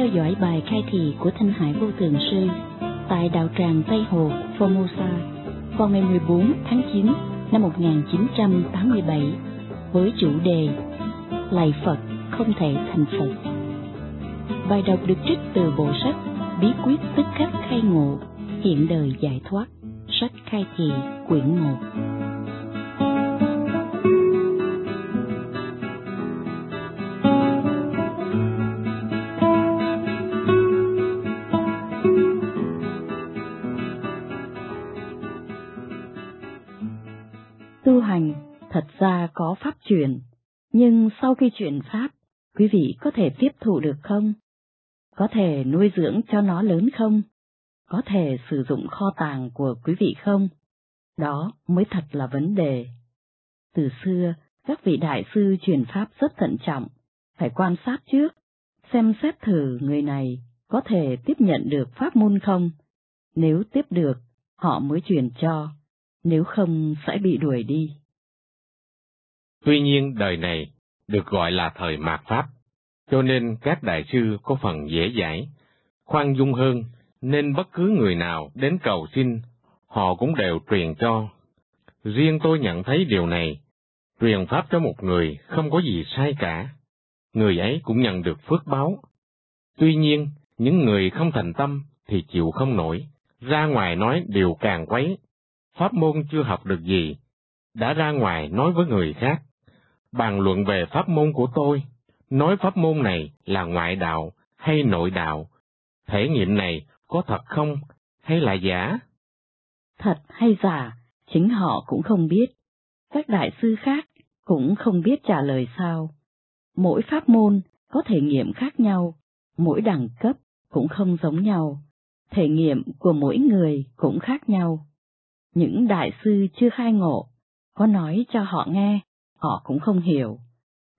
theo dõi bài khai thị của Thanh Hải Vô tường Sư tại đạo tràng Tây Hồ, Formosa vào ngày 14 tháng 9 năm 1987 với chủ đề Lạy Phật không thể thành Phật. Bài đọc được trích từ bộ sách Bí quyết tức khắc khai ngộ, hiện đời giải thoát, sách khai thị quyển 1. Ra có pháp truyền nhưng sau khi chuyển pháp, quý vị có thể tiếp thụ được không? Có thể nuôi dưỡng cho nó lớn không? Có thể sử dụng kho tàng của quý vị không? Đó mới thật là vấn đề. Từ xưa, các vị đại sư truyền pháp rất thận trọng, phải quan sát trước, xem xét thử người này có thể tiếp nhận được pháp môn không. Nếu tiếp được, họ mới truyền cho, nếu không sẽ bị đuổi đi. Tuy nhiên đời này được gọi là thời mạt Pháp, cho nên các đại sư có phần dễ dãi, khoan dung hơn, nên bất cứ người nào đến cầu xin, họ cũng đều truyền cho. Riêng tôi nhận thấy điều này, truyền Pháp cho một người không có gì sai cả, người ấy cũng nhận được phước báo. Tuy nhiên, những người không thành tâm thì chịu không nổi, ra ngoài nói điều càng quấy, pháp môn chưa học được gì, đã ra ngoài nói với người khác, bàn luận về pháp môn của tôi, nói pháp môn này là ngoại đạo hay nội đạo, thể nghiệm này có thật không hay là giả? Thật hay giả, chính họ cũng không biết. Các đại sư khác cũng không biết trả lời sao. Mỗi pháp môn có thể nghiệm khác nhau, mỗi đẳng cấp cũng không giống nhau, thể nghiệm của mỗi người cũng khác nhau. Những đại sư chưa khai ngộ, có nói cho họ nghe, họ cũng không hiểu.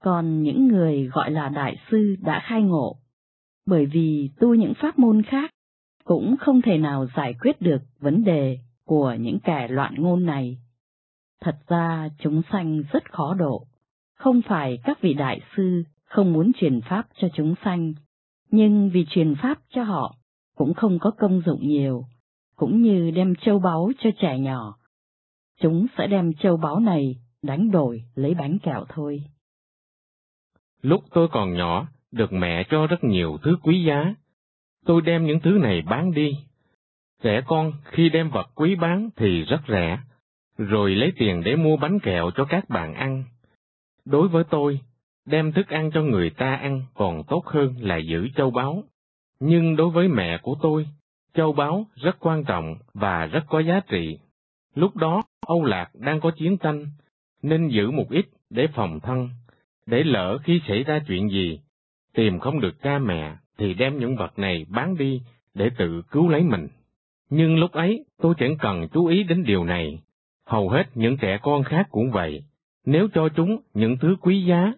Còn những người gọi là đại sư đã khai ngộ, bởi vì tu những pháp môn khác, cũng không thể nào giải quyết được vấn đề của những kẻ loạn ngôn này. Thật ra chúng sanh rất khó độ, không phải các vị đại sư không muốn truyền pháp cho chúng sanh, nhưng vì truyền pháp cho họ cũng không có công dụng nhiều, cũng như đem châu báu cho trẻ nhỏ. Chúng sẽ đem châu báu này đánh đổi lấy bánh kẹo thôi. Lúc tôi còn nhỏ, được mẹ cho rất nhiều thứ quý giá. Tôi đem những thứ này bán đi. Trẻ con khi đem vật quý bán thì rất rẻ, rồi lấy tiền để mua bánh kẹo cho các bạn ăn. Đối với tôi, đem thức ăn cho người ta ăn còn tốt hơn là giữ châu báu. Nhưng đối với mẹ của tôi, châu báu rất quan trọng và rất có giá trị. Lúc đó, Âu Lạc đang có chiến tranh, nên giữ một ít để phòng thân, để lỡ khi xảy ra chuyện gì, tìm không được cha mẹ thì đem những vật này bán đi để tự cứu lấy mình. Nhưng lúc ấy tôi chẳng cần chú ý đến điều này, hầu hết những trẻ con khác cũng vậy, nếu cho chúng những thứ quý giá,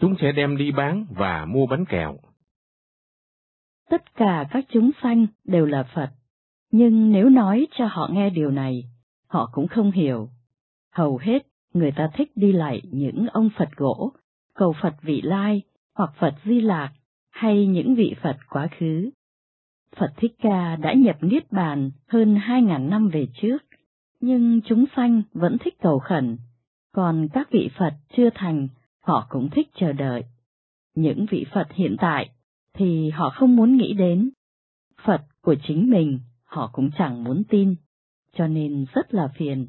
chúng sẽ đem đi bán và mua bánh kẹo. Tất cả các chúng sanh đều là Phật, nhưng nếu nói cho họ nghe điều này, họ cũng không hiểu. Hầu hết người ta thích đi lại những ông Phật gỗ, cầu Phật vị lai hoặc Phật di lạc hay những vị Phật quá khứ. Phật Thích Ca đã nhập Niết Bàn hơn hai ngàn năm về trước, nhưng chúng sanh vẫn thích cầu khẩn, còn các vị Phật chưa thành, họ cũng thích chờ đợi. Những vị Phật hiện tại thì họ không muốn nghĩ đến. Phật của chính mình họ cũng chẳng muốn tin, cho nên rất là phiền.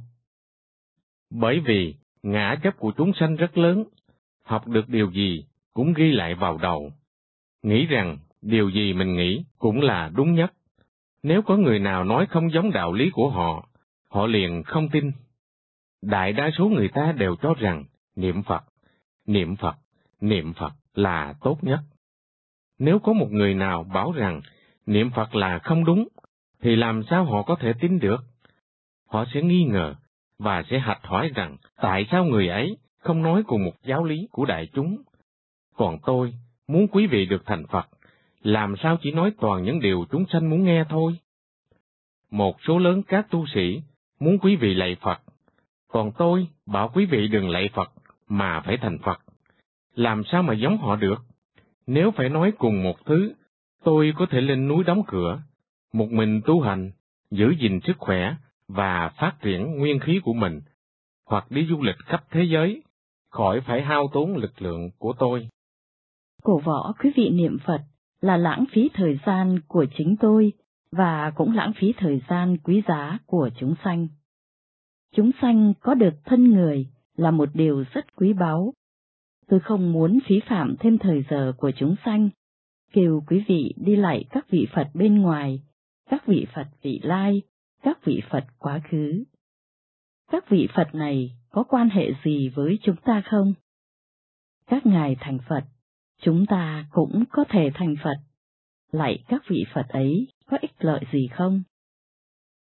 Bởi vì ngã chấp của chúng sanh rất lớn, học được điều gì cũng ghi lại vào đầu. Nghĩ rằng điều gì mình nghĩ cũng là đúng nhất. Nếu có người nào nói không giống đạo lý của họ, họ liền không tin. Đại đa số người ta đều cho rằng niệm Phật, niệm Phật, niệm Phật là tốt nhất. Nếu có một người nào bảo rằng niệm Phật là không đúng, thì làm sao họ có thể tin được? Họ sẽ nghi ngờ và sẽ hạch hỏi rằng tại sao người ấy không nói cùng một giáo lý của đại chúng. Còn tôi, muốn quý vị được thành Phật, làm sao chỉ nói toàn những điều chúng sanh muốn nghe thôi? Một số lớn các tu sĩ muốn quý vị lạy Phật, còn tôi bảo quý vị đừng lạy Phật mà phải thành Phật. Làm sao mà giống họ được? Nếu phải nói cùng một thứ, tôi có thể lên núi đóng cửa, một mình tu hành, giữ gìn sức khỏe và phát triển nguyên khí của mình, hoặc đi du lịch khắp thế giới, khỏi phải hao tốn lực lượng của tôi. Cổ võ quý vị niệm Phật là lãng phí thời gian của chính tôi và cũng lãng phí thời gian quý giá của chúng sanh. Chúng sanh có được thân người là một điều rất quý báu. Tôi không muốn phí phạm thêm thời giờ của chúng sanh, kêu quý vị đi lại các vị Phật bên ngoài, các vị Phật vị lai, các vị Phật quá khứ. Các vị Phật này có quan hệ gì với chúng ta không? Các ngài thành Phật, chúng ta cũng có thể thành Phật. Lại các vị Phật ấy có ích lợi gì không?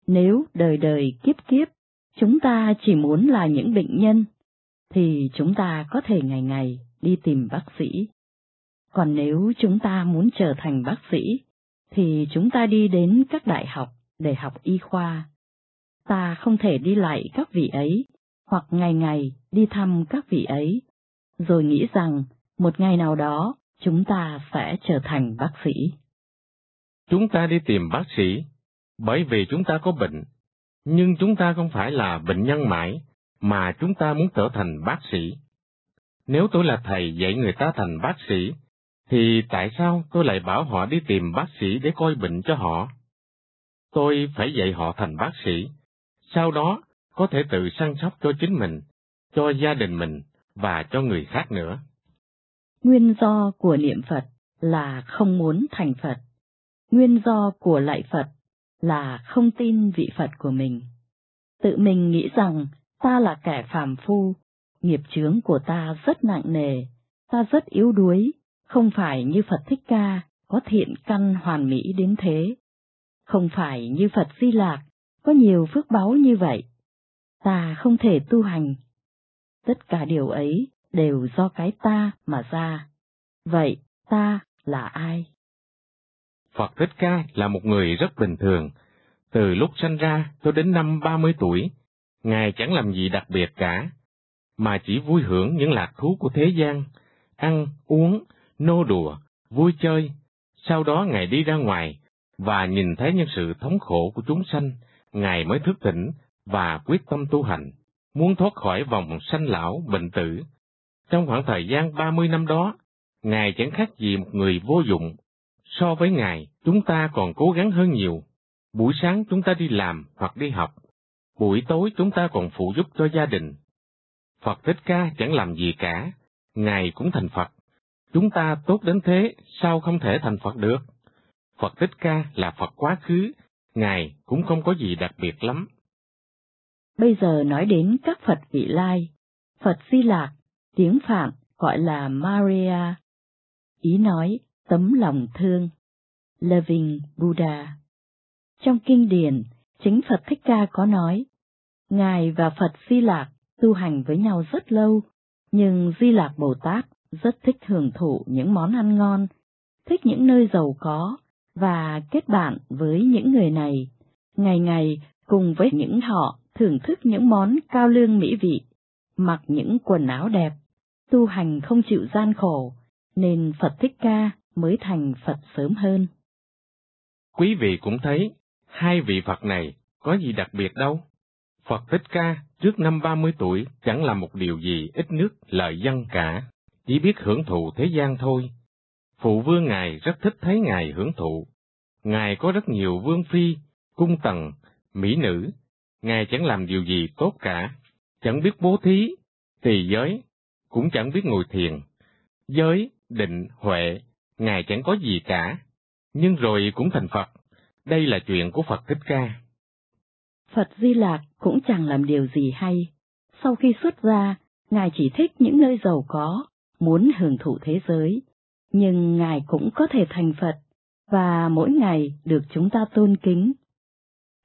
Nếu đời đời kiếp kiếp, chúng ta chỉ muốn là những bệnh nhân, thì chúng ta có thể ngày ngày đi tìm bác sĩ. Còn nếu chúng ta muốn trở thành bác sĩ, thì chúng ta đi đến các đại học để học y khoa. Ta không thể đi lại các vị ấy, hoặc ngày ngày đi thăm các vị ấy, rồi nghĩ rằng một ngày nào đó chúng ta sẽ trở thành bác sĩ. Chúng ta đi tìm bác sĩ, bởi vì chúng ta có bệnh, nhưng chúng ta không phải là bệnh nhân mãi, mà chúng ta muốn trở thành bác sĩ. Nếu tôi là thầy dạy người ta thành bác sĩ, thì tại sao tôi lại bảo họ đi tìm bác sĩ để coi bệnh cho họ? Tôi phải dạy họ thành bác sĩ, sau đó có thể tự săn sóc cho chính mình, cho gia đình mình và cho người khác nữa. Nguyên do của niệm Phật là không muốn thành Phật. Nguyên do của lại Phật là không tin vị Phật của mình. Tự mình nghĩ rằng ta là kẻ phàm phu, nghiệp chướng của ta rất nặng nề, ta rất yếu đuối, không phải như Phật Thích Ca có thiện căn hoàn mỹ đến thế. Không phải như Phật Di Lạc có nhiều phước báu như vậy. Ta không thể tu hành. Tất cả điều ấy đều do cái ta mà ra. Vậy ta là ai? Phật Thích Ca là một người rất bình thường. Từ lúc sanh ra cho đến năm 30 tuổi, Ngài chẳng làm gì đặc biệt cả, mà chỉ vui hưởng những lạc thú của thế gian, ăn, uống, nô đùa, vui chơi. Sau đó Ngài đi ra ngoài, và nhìn thấy những sự thống khổ của chúng sanh, Ngài mới thức tỉnh và quyết tâm tu hành, muốn thoát khỏi vòng sanh lão bệnh tử. Trong khoảng thời gian 30 năm đó, Ngài chẳng khác gì một người vô dụng. So với Ngài, chúng ta còn cố gắng hơn nhiều. Buổi sáng chúng ta đi làm hoặc đi học, buổi tối chúng ta còn phụ giúp cho gia đình. Phật Thích Ca chẳng làm gì cả, Ngài cũng thành Phật. Chúng ta tốt đến thế, sao không thể thành Phật được? Phật Thích Ca là Phật quá khứ, Ngài cũng không có gì đặc biệt lắm. Bây giờ nói đến các Phật vị lai, Phật Di Lạc, tiếng Phạn gọi là Maria. Ý nói tấm lòng thương, Loving Buddha. Trong kinh điển, chính Phật Thích Ca có nói, Ngài và Phật Di Lạc tu hành với nhau rất lâu, nhưng Di Lạc Bồ Tát rất thích hưởng thụ những món ăn ngon, thích những nơi giàu có, và kết bạn với những người này, ngày ngày cùng với những họ thưởng thức những món cao lương mỹ vị, mặc những quần áo đẹp, tu hành không chịu gian khổ, nên Phật Thích Ca mới thành Phật sớm hơn. Quý vị cũng thấy, hai vị Phật này có gì đặc biệt đâu. Phật Thích Ca trước năm 30 tuổi chẳng là một điều gì ít nước lợi dân cả, chỉ biết hưởng thụ thế gian thôi. Phụ vương Ngài rất thích thấy Ngài hưởng thụ. Ngài có rất nhiều vương phi, cung tần, mỹ nữ. Ngài chẳng làm điều gì tốt cả, chẳng biết bố thí, tỳ giới, cũng chẳng biết ngồi thiền. Giới, định, huệ, Ngài chẳng có gì cả, nhưng rồi cũng thành Phật. Đây là chuyện của Phật Thích Ca. Phật Di Lạc cũng chẳng làm điều gì hay. Sau khi xuất ra, Ngài chỉ thích những nơi giàu có, muốn hưởng thụ thế giới, nhưng Ngài cũng có thể thành Phật, và mỗi ngày được chúng ta tôn kính.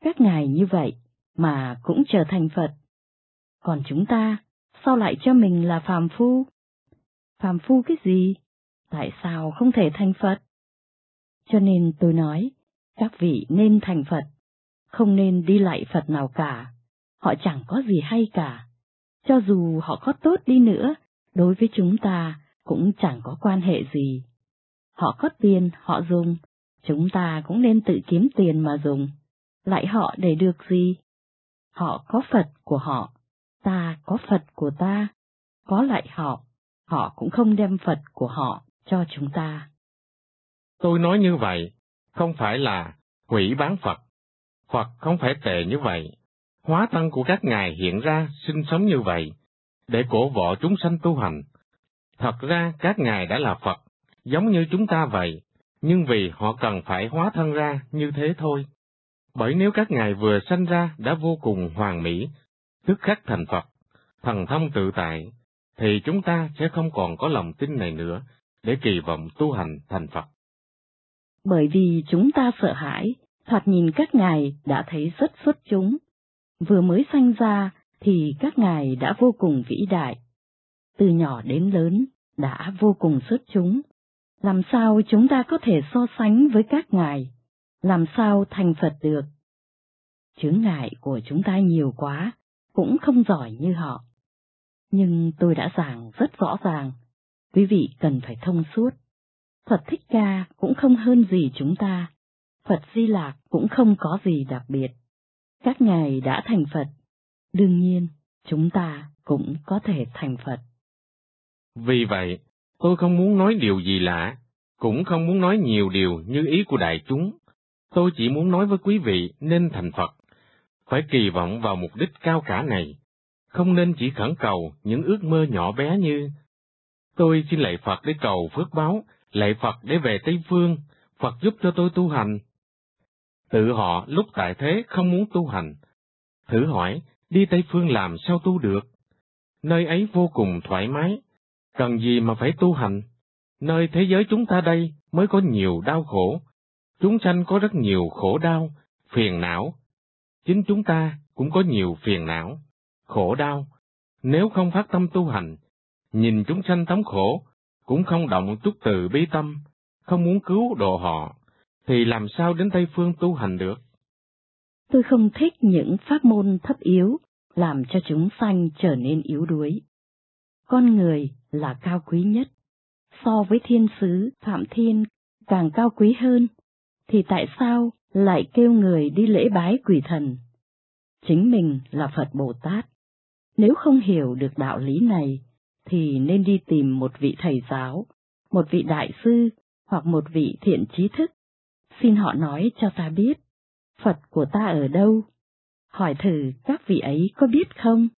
Các Ngài như vậy mà cũng trở thành Phật. Còn chúng ta, sao lại cho mình là phàm phu? Phàm phu cái gì? Tại sao không thể thành Phật? Cho nên tôi nói, các vị nên thành Phật, không nên đi lại Phật nào cả. Họ chẳng có gì hay cả. Cho dù họ có tốt đi nữa, đối với chúng ta cũng chẳng có quan hệ gì. Họ có tiền, họ dùng, chúng ta cũng nên tự kiếm tiền mà dùng. Lại họ để được gì? Họ có Phật của họ, ta có Phật của ta, có lại họ, họ cũng không đem Phật của họ cho chúng ta. Tôi nói như vậy, không phải là hủy bán Phật. hoặc không phải tệ như vậy. Hóa thân của các ngài hiện ra sinh sống như vậy, để cổ võ chúng sanh tu hành. Thật ra các ngài đã là Phật, giống như chúng ta vậy, nhưng vì họ cần phải hóa thân ra như thế thôi. Bởi nếu các ngài vừa sanh ra đã vô cùng hoàn mỹ, tức khắc thành Phật, thần thông tự tại, thì chúng ta sẽ không còn có lòng tin này nữa để kỳ vọng tu hành thành Phật. Bởi vì chúng ta sợ hãi, thoạt nhìn các ngài đã thấy rất xuất chúng. Vừa mới sanh ra thì các ngài đã vô cùng vĩ đại. Từ nhỏ đến lớn đã vô cùng xuất chúng. Làm sao chúng ta có thể so sánh với các ngài? Làm sao thành Phật được? Chướng ngại của chúng ta nhiều quá, cũng không giỏi như họ. Nhưng tôi đã giảng rất rõ ràng, quý vị cần phải thông suốt. Phật Thích Ca cũng không hơn gì chúng ta, Phật Di Lạc cũng không có gì đặc biệt. Các ngài đã thành Phật, đương nhiên chúng ta cũng có thể thành Phật. Vì vậy, tôi không muốn nói điều gì lạ, cũng không muốn nói nhiều điều như ý của đại chúng. Tôi chỉ muốn nói với quý vị nên thành Phật, phải kỳ vọng vào mục đích cao cả này, không nên chỉ khẩn cầu những ước mơ nhỏ bé như Tôi xin lạy Phật để cầu phước báo, lạy Phật để về Tây Phương, Phật giúp cho tôi tu hành. Tự họ lúc tại thế không muốn tu hành. Thử hỏi, đi Tây Phương làm sao tu được? Nơi ấy vô cùng thoải mái, cần gì mà phải tu hành? Nơi thế giới chúng ta đây mới có nhiều đau khổ. Chúng sanh có rất nhiều khổ đau, phiền não. Chính chúng ta cũng có nhiều phiền não, khổ đau. Nếu không phát tâm tu hành, nhìn chúng sanh thống khổ, cũng không động chút từ bi tâm, không muốn cứu độ họ, thì làm sao đến Tây Phương tu hành được? Tôi không thích những pháp môn thấp yếu, làm cho chúng sanh trở nên yếu đuối. Con người là cao quý nhất, so với thiên sứ, phạm thiên càng cao quý hơn, thì tại sao lại kêu người đi lễ bái quỷ thần? Chính mình là Phật Bồ Tát. Nếu không hiểu được đạo lý này, thì nên đi tìm một vị thầy giáo, một vị đại sư hoặc một vị thiện trí thức. Xin họ nói cho ta biết, Phật của ta ở đâu? Hỏi thử các vị ấy có biết không?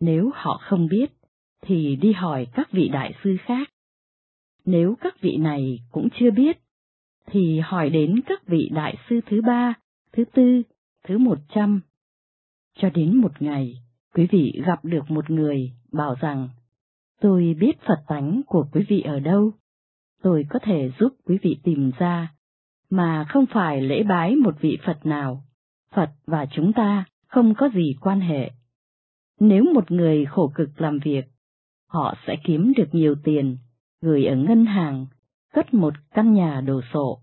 Nếu họ không biết, thì đi hỏi các vị đại sư khác. Nếu các vị này cũng chưa biết, thì hỏi đến các vị đại sư thứ ba, thứ tư, thứ một trăm. Cho đến một ngày, quý vị gặp được một người bảo rằng Tôi biết Phật tánh của quý vị ở đâu, tôi có thể giúp quý vị tìm ra, mà không phải lễ bái một vị Phật nào. Phật và chúng ta không có gì quan hệ. Nếu một người khổ cực làm việc, họ sẽ kiếm được nhiều tiền, gửi ở ngân hàng, cất một căn nhà đồ sộ.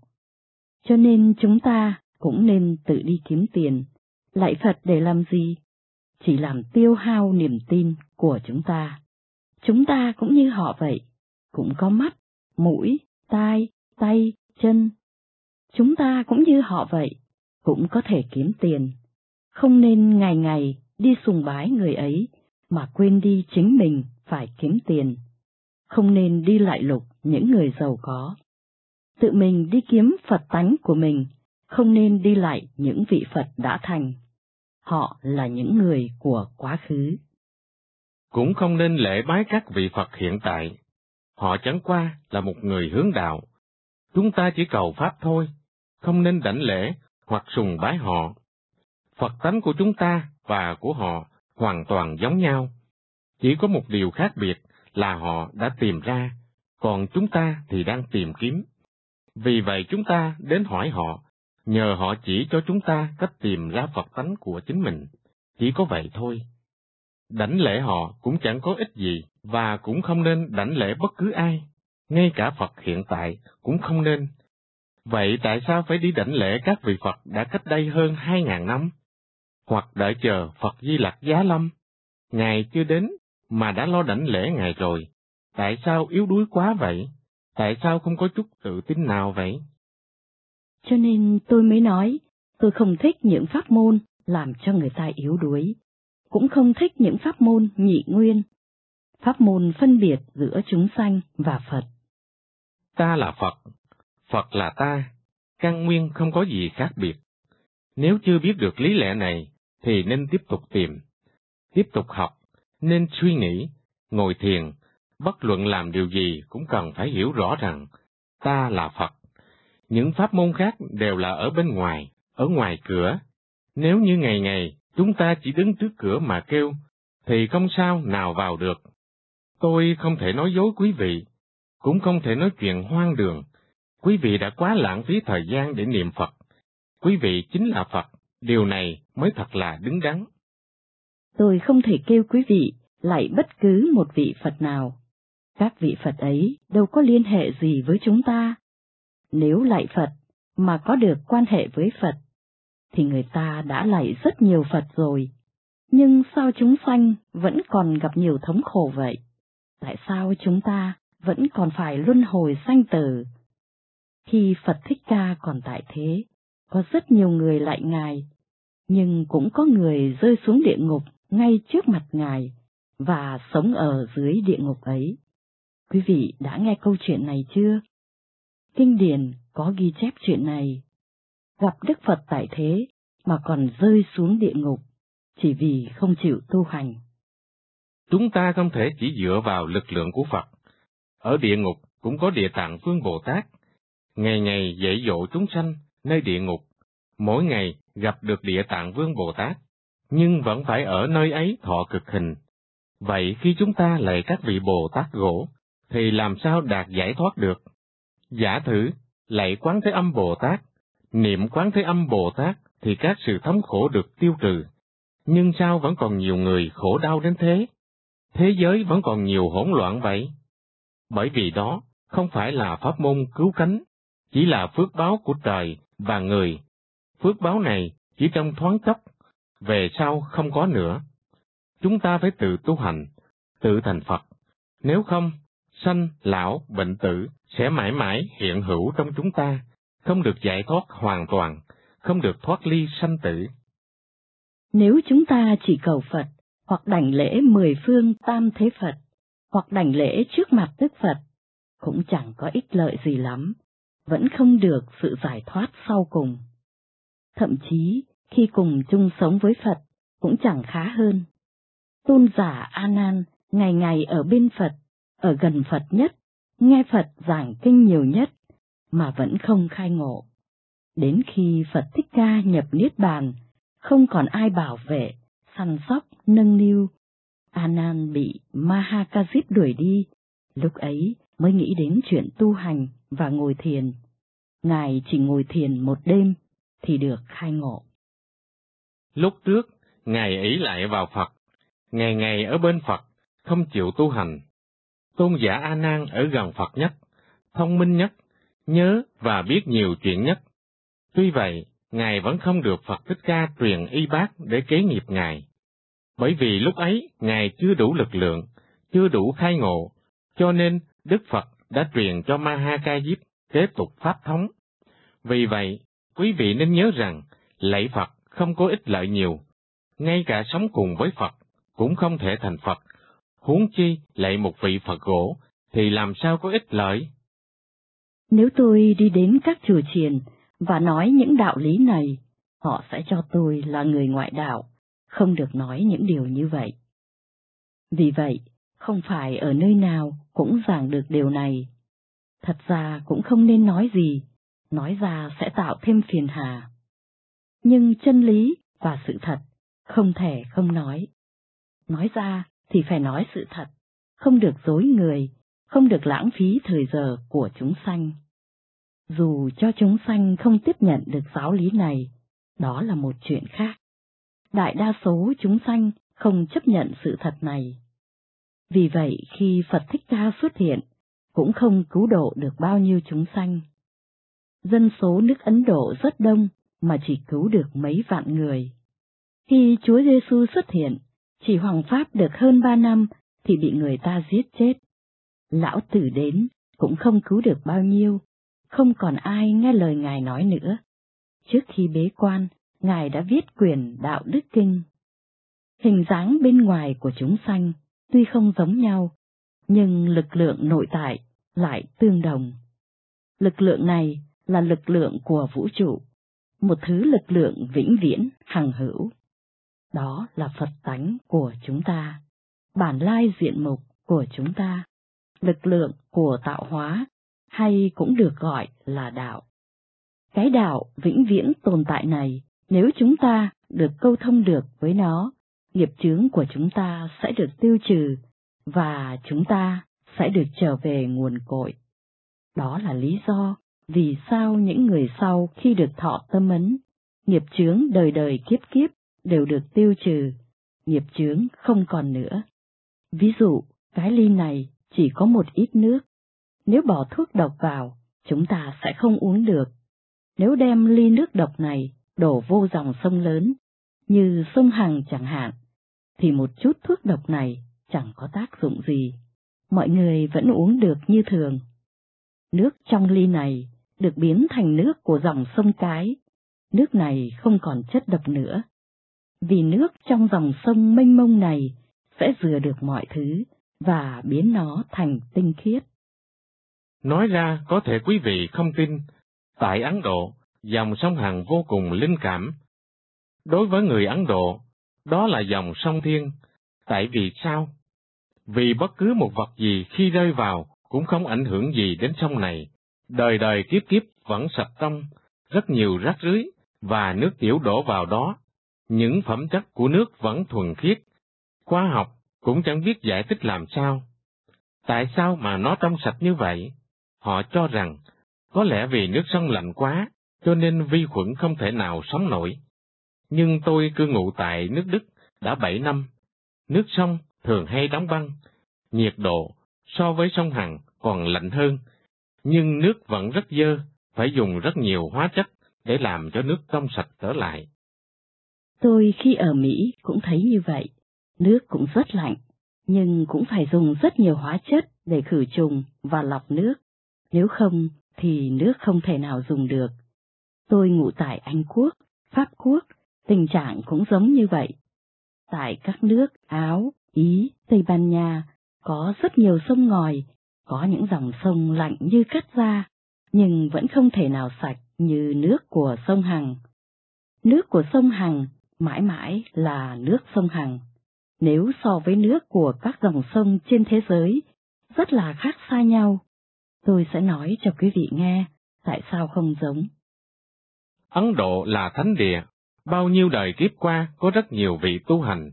Cho nên chúng ta cũng nên tự đi kiếm tiền, lại Phật để làm gì? Chỉ làm tiêu hao niềm tin của chúng ta. Chúng ta cũng như họ vậy, cũng có mắt, mũi, tai, tay, chân. Chúng ta cũng như họ vậy, cũng có thể kiếm tiền. Không nên ngày ngày đi sùng bái người ấy, mà quên đi chính mình phải kiếm tiền. Không nên đi lại lục những người giàu có. Tự mình đi kiếm Phật tánh của mình, không nên đi lại những vị Phật đã thành. Họ là những người của quá khứ cũng không nên lễ bái các vị Phật hiện tại. Họ chẳng qua là một người hướng đạo. Chúng ta chỉ cầu Pháp thôi, không nên đảnh lễ hoặc sùng bái họ. Phật tánh của chúng ta và của họ hoàn toàn giống nhau. Chỉ có một điều khác biệt là họ đã tìm ra, còn chúng ta thì đang tìm kiếm. Vì vậy chúng ta đến hỏi họ, nhờ họ chỉ cho chúng ta cách tìm ra Phật tánh của chính mình. Chỉ có vậy thôi. Đảnh lễ họ cũng chẳng có ích gì, và cũng không nên đảnh lễ bất cứ ai, ngay cả Phật hiện tại cũng không nên. Vậy tại sao phải đi đảnh lễ các vị Phật đã cách đây hơn hai ngàn năm? Hoặc đợi chờ Phật Di Lặc Giá Lâm? Ngài chưa đến, mà đã lo đảnh lễ Ngài rồi. Tại sao yếu đuối quá vậy? Tại sao không có chút tự tin nào vậy? Cho nên tôi mới nói, tôi không thích những pháp môn làm cho người ta yếu đuối, cũng không thích những pháp môn nhị nguyên, pháp môn phân biệt giữa chúng sanh và Phật. Ta là Phật, Phật là ta, căn nguyên không có gì khác biệt. Nếu chưa biết được lý lẽ này, thì nên tiếp tục tìm, tiếp tục học, nên suy nghĩ, ngồi thiền, bất luận làm điều gì cũng cần phải hiểu rõ rằng ta là Phật. Những pháp môn khác đều là ở bên ngoài, ở ngoài cửa. Nếu như ngày ngày chúng ta chỉ đứng trước cửa mà kêu, thì không sao nào vào được. Tôi không thể nói dối quý vị, cũng không thể nói chuyện hoang đường. Quý vị đã quá lãng phí thời gian để niệm Phật. Quý vị chính là Phật, điều này mới thật là đứng đắn. Tôi không thể kêu quý vị lại bất cứ một vị Phật nào. Các vị Phật ấy đâu có liên hệ gì với chúng ta. Nếu lại Phật mà có được quan hệ với Phật, thì người ta đã lạy rất nhiều Phật rồi. Nhưng sao chúng sanh vẫn còn gặp nhiều thống khổ vậy? Tại sao chúng ta vẫn còn phải luân hồi sanh tử? Khi Phật Thích Ca còn tại thế, có rất nhiều người lại Ngài, nhưng cũng có người rơi xuống địa ngục ngay trước mặt Ngài và sống ở dưới địa ngục ấy. Quý vị đã nghe câu chuyện này chưa? Kinh điển có ghi chép chuyện này. Gặp Đức Phật tại thế mà còn rơi xuống địa ngục, chỉ vì không chịu tu hành. Chúng ta không thể chỉ dựa vào lực lượng của Phật. Ở địa ngục cũng có địa tạng vương Bồ Tát, ngày ngày dạy dỗ chúng sanh nơi địa ngục, mỗi ngày gặp được địa tạng vương Bồ Tát, nhưng vẫn phải ở nơi ấy thọ cực hình. Vậy khi chúng ta lạy các vị Bồ Tát gỗ, thì làm sao đạt giải thoát được? Giả thử, lạy quán thế âm Bồ Tát, niệm quán thế âm Bồ Tát thì các sự thống khổ được tiêu trừ. Nhưng sao vẫn còn nhiều người khổ đau đến thế? Thế giới vẫn còn nhiều hỗn loạn vậy? Bởi vì đó không phải là pháp môn cứu cánh, chỉ là phước báo của trời và người. Phước báo này chỉ trong thoáng chốc, về sau không có nữa. Chúng ta phải tự tu hành, tự thành Phật. Nếu không, sanh, lão, bệnh tử sẽ mãi mãi hiện hữu trong chúng ta, không được giải thoát hoàn toàn, không được thoát ly sanh tử. Nếu chúng ta chỉ cầu Phật, hoặc đảnh lễ mười phương tam thế Phật, hoặc đảnh lễ trước mặt Đức Phật, cũng chẳng có ích lợi gì lắm, vẫn không được sự giải thoát sau cùng. Thậm chí, khi cùng chung sống với Phật, cũng chẳng khá hơn. Tôn giả A Nan ngày ngày ở bên Phật, ở gần Phật nhất, nghe Phật giảng kinh nhiều nhất, mà vẫn không khai ngộ. Đến khi Phật Thích Ca nhập Niết Bàn, không còn ai bảo vệ, săn sóc, nâng niu. A Nan bị Mahakajip đuổi đi, lúc ấy mới nghĩ đến chuyện tu hành và ngồi thiền. Ngài chỉ ngồi thiền một đêm thì được khai ngộ. Lúc trước, Ngài ỷ lại vào Phật, ngày ngày ở bên Phật, không chịu tu hành. Tôn giả A Nan ở gần Phật nhất, thông minh nhất, nhớ và biết nhiều chuyện nhất. Tuy vậy, Ngài vẫn không được Phật Thích Ca truyền y bác để kế nghiệp Ngài. Bởi vì lúc ấy, Ngài chưa đủ lực lượng, chưa đủ khai ngộ, cho nên Đức Phật đã truyền cho Ma Ha Ca Diếp kế tục pháp thống. Vì vậy, quý vị nên nhớ rằng, lạy Phật không có ích lợi nhiều. Ngay cả sống cùng với Phật cũng không thể thành Phật. Huống chi lại một vị Phật gỗ, thì làm sao có ích lợi? Nếu tôi đi đến các chùa chiền và nói những đạo lý này, họ sẽ cho tôi là người ngoại đạo, không được nói những điều như vậy. Vì vậy, không phải ở nơi nào cũng giảng được điều này. Thật ra cũng không nên nói gì, nói ra sẽ tạo thêm phiền hà. Nhưng chân lý và sự thật không thể không nói. Nói ra thì phải nói sự thật, không được dối người, không được lãng phí thời giờ của chúng sanh. Dù cho chúng sanh không tiếp nhận được giáo lý này, đó là một chuyện khác. Đại đa số chúng sanh không chấp nhận sự thật này. Vì vậy khi Phật Thích Ca xuất hiện, cũng không cứu độ được bao nhiêu chúng sanh. Dân số nước Ấn Độ rất đông mà chỉ cứu được mấy vạn người. Khi Chúa Giêsu xuất hiện, chỉ hoàng pháp được hơn ba năm thì bị người ta giết chết. Lão tử đến cũng không cứu được bao nhiêu, không còn ai nghe lời Ngài nói nữa. Trước khi bế quan, Ngài đã viết quyền đạo đức kinh. Hình dáng bên ngoài của chúng sanh tuy không giống nhau, nhưng lực lượng nội tại lại tương đồng. Lực lượng này là lực lượng của vũ trụ, một thứ lực lượng vĩnh viễn, hằng hữu. Đó là Phật tánh của chúng ta, bản lai diện mục của chúng ta, lực lượng của tạo hóa, hay cũng được gọi là đạo. Cái đạo vĩnh viễn tồn tại này, nếu chúng ta được câu thông được với nó, nghiệp chướng của chúng ta sẽ được tiêu trừ, và chúng ta sẽ được trở về nguồn cội. Đó là lý do vì sao những người sau khi được thọ tâm ấn, nghiệp chướng đời đời kiếp kiếp đều được tiêu trừ, nghiệp chướng không còn nữa. Ví dụ, cái ly này chỉ có một ít nước, nếu bỏ thuốc độc vào, chúng ta sẽ không uống được. Nếu đem ly nước độc này đổ vô dòng sông lớn, như sông Hằng chẳng hạn, thì một chút thuốc độc này chẳng có tác dụng gì. Mọi người vẫn uống được như thường. Nước trong ly này được biến thành nước của dòng sông Cái. Nước này không còn chất độc nữa. Vì nước trong dòng sông mênh mông này sẽ rửa được mọi thứ và biến nó thành tinh khiết. Nói ra có thể quý vị không tin, tại Ấn Độ, dòng sông Hằng vô cùng linh cảm. Đối với người Ấn Độ, đó là dòng sông Thiên. Tại vì sao? Vì bất cứ một vật gì khi rơi vào cũng không ảnh hưởng gì đến sông này. Đời đời kiếp kiếp vẫn sập trong, rất nhiều rác rưới, và nước tiểu đổ vào đó. Những phẩm chất của nước vẫn thuần khiết. Khoa học cũng chẳng biết giải thích làm sao. Tại sao mà nó trong sạch như vậy? Họ cho rằng, có lẽ vì nước sông lạnh quá, cho nên vi khuẩn không thể nào sống nổi. Nhưng tôi cư ngụ tại nước Đức đã bảy năm. Nước sông thường hay đóng băng, nhiệt độ so với sông Hằng còn lạnh hơn, nhưng nước vẫn rất dơ, phải dùng rất nhiều hóa chất để làm cho nước trong sạch trở lại. Tôi khi ở Mỹ cũng thấy như vậy, nước cũng rất lạnh, nhưng cũng phải dùng rất nhiều hóa chất để khử trùng và lọc nước, nếu không thì nước không thể nào dùng được. Tôi ngụ tại Anh Quốc, Pháp Quốc, tình trạng cũng giống như vậy. Tại các nước Áo, Ý, Tây Ban Nha, có rất nhiều sông ngòi, có những dòng sông lạnh như cắt da, nhưng vẫn không thể nào sạch như nước của sông Hằng. Nước của sông Hằng mãi mãi là nước sông Hằng. Nếu so với nước của các dòng sông trên thế giới, rất là khác xa nhau. Tôi sẽ nói cho quý vị nghe tại sao không giống. Ấn Độ là thánh địa, bao nhiêu đời kiếp qua có rất nhiều vị tu hành.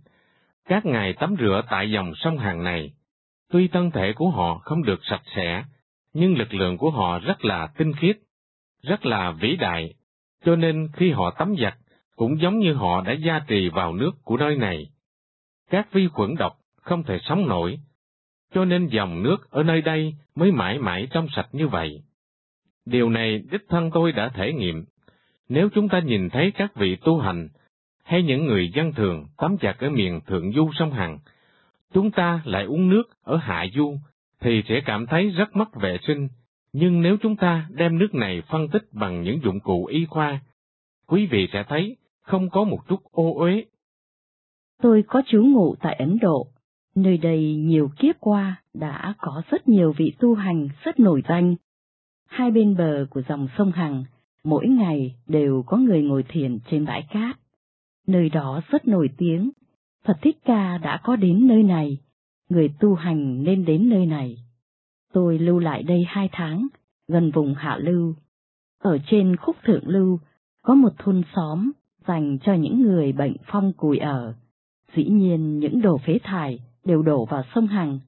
Các ngài tắm rửa tại dòng sông Hằng này. Tuy thân thể của họ không được sạch sẽ, nhưng lực lượng của họ rất là tinh khiết, rất là vĩ đại, cho nên khi họ tắm giặt, cũng giống như họ đã gia trì vào nước của nơi này. Các vi khuẩn độc không thể sống nổi, cho nên dòng nước ở nơi đây mới mãi mãi trong sạch như vậy. Điều này đích thân tôi đã thể nghiệm. Nếu chúng ta nhìn thấy các vị tu hành, hay những người dân thường tắm giặt ở miền thượng du sông Hằng, chúng ta lại uống nước ở hạ du, thì sẽ cảm thấy rất mất vệ sinh. Nhưng nếu chúng ta đem nước này phân tích bằng những dụng cụ y khoa, quý vị sẽ thấy không có một chút ô uế. Tôi có chú ngụ tại Ấn Độ, nơi đây nhiều kiếp qua đã có rất nhiều vị tu hành rất nổi danh. Hai bên bờ của dòng sông Hằng, mỗi ngày đều có người ngồi thiền trên bãi cát. Nơi đó rất nổi tiếng, Phật Thích Ca đã có đến nơi này, người tu hành nên đến nơi này. Tôi lưu lại đây hai tháng, gần vùng Hạ Lưu. Ở trên khúc Thượng Lưu, có một thôn xóm dành cho những người bệnh phong cùi ở. Dĩ nhiên những đồ phế thải đều đổ vào sông Hằng,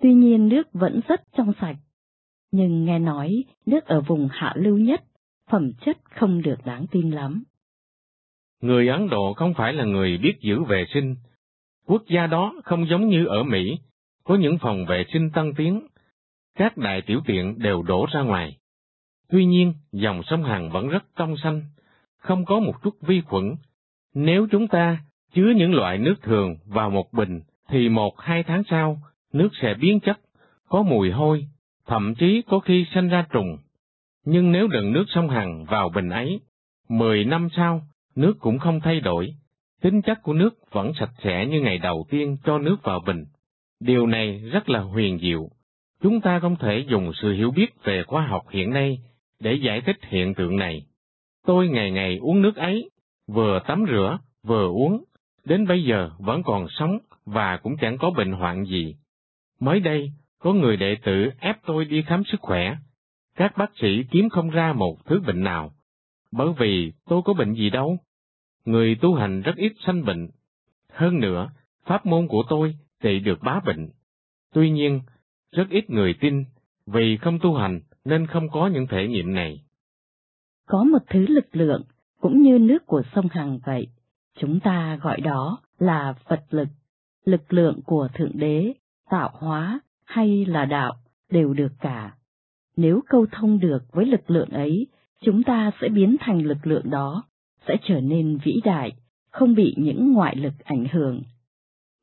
tuy nhiên nước vẫn rất trong sạch. Nhưng nghe nói nước ở vùng hạ lưu nhất, phẩm chất không được đáng tin lắm. Người Ấn Độ không phải là người biết giữ vệ sinh. Quốc gia đó không giống như ở Mỹ, có những phòng vệ sinh tân tiến. Các đại tiểu tiện đều đổ ra ngoài. Tuy nhiên, dòng sông Hằng vẫn rất trong xanh, không có một chút vi khuẩn. Nếu chúng ta chứa những loại nước thường vào một bình, thì một hai tháng sau, nước sẽ biến chất, có mùi hôi, thậm chí có khi sinh ra trùng. Nhưng nếu đựng nước sông Hằng vào bình ấy, mười năm sau, nước cũng không thay đổi, tính chất của nước vẫn sạch sẽ như ngày đầu tiên cho nước vào bình. Điều này rất là huyền diệu. Chúng ta không thể dùng sự hiểu biết về khoa học hiện nay để giải thích hiện tượng này. Tôi ngày ngày uống nước ấy, vừa tắm rửa, vừa uống, đến bây giờ vẫn còn sống và cũng chẳng có bệnh hoạn gì. Mới đây, có người đệ tử ép tôi đi khám sức khỏe. Các bác sĩ kiếm không ra một thứ bệnh nào, bởi vì tôi có bệnh gì đâu. Người tu hành rất ít sanh bệnh. Hơn nữa, pháp môn của tôi trị được bá bệnh. Tuy nhiên, rất ít người tin, vì không tu hành nên không có những thể nghiệm này. Có một thứ lực lượng, cũng như nước của sông Hằng vậy, chúng ta gọi đó là Phật lực, lực lượng của Thượng Đế, tạo hóa hay là đạo, đều được cả. Nếu câu thông được với lực lượng ấy, chúng ta sẽ biến thành lực lượng đó, sẽ trở nên vĩ đại, không bị những ngoại lực ảnh hưởng.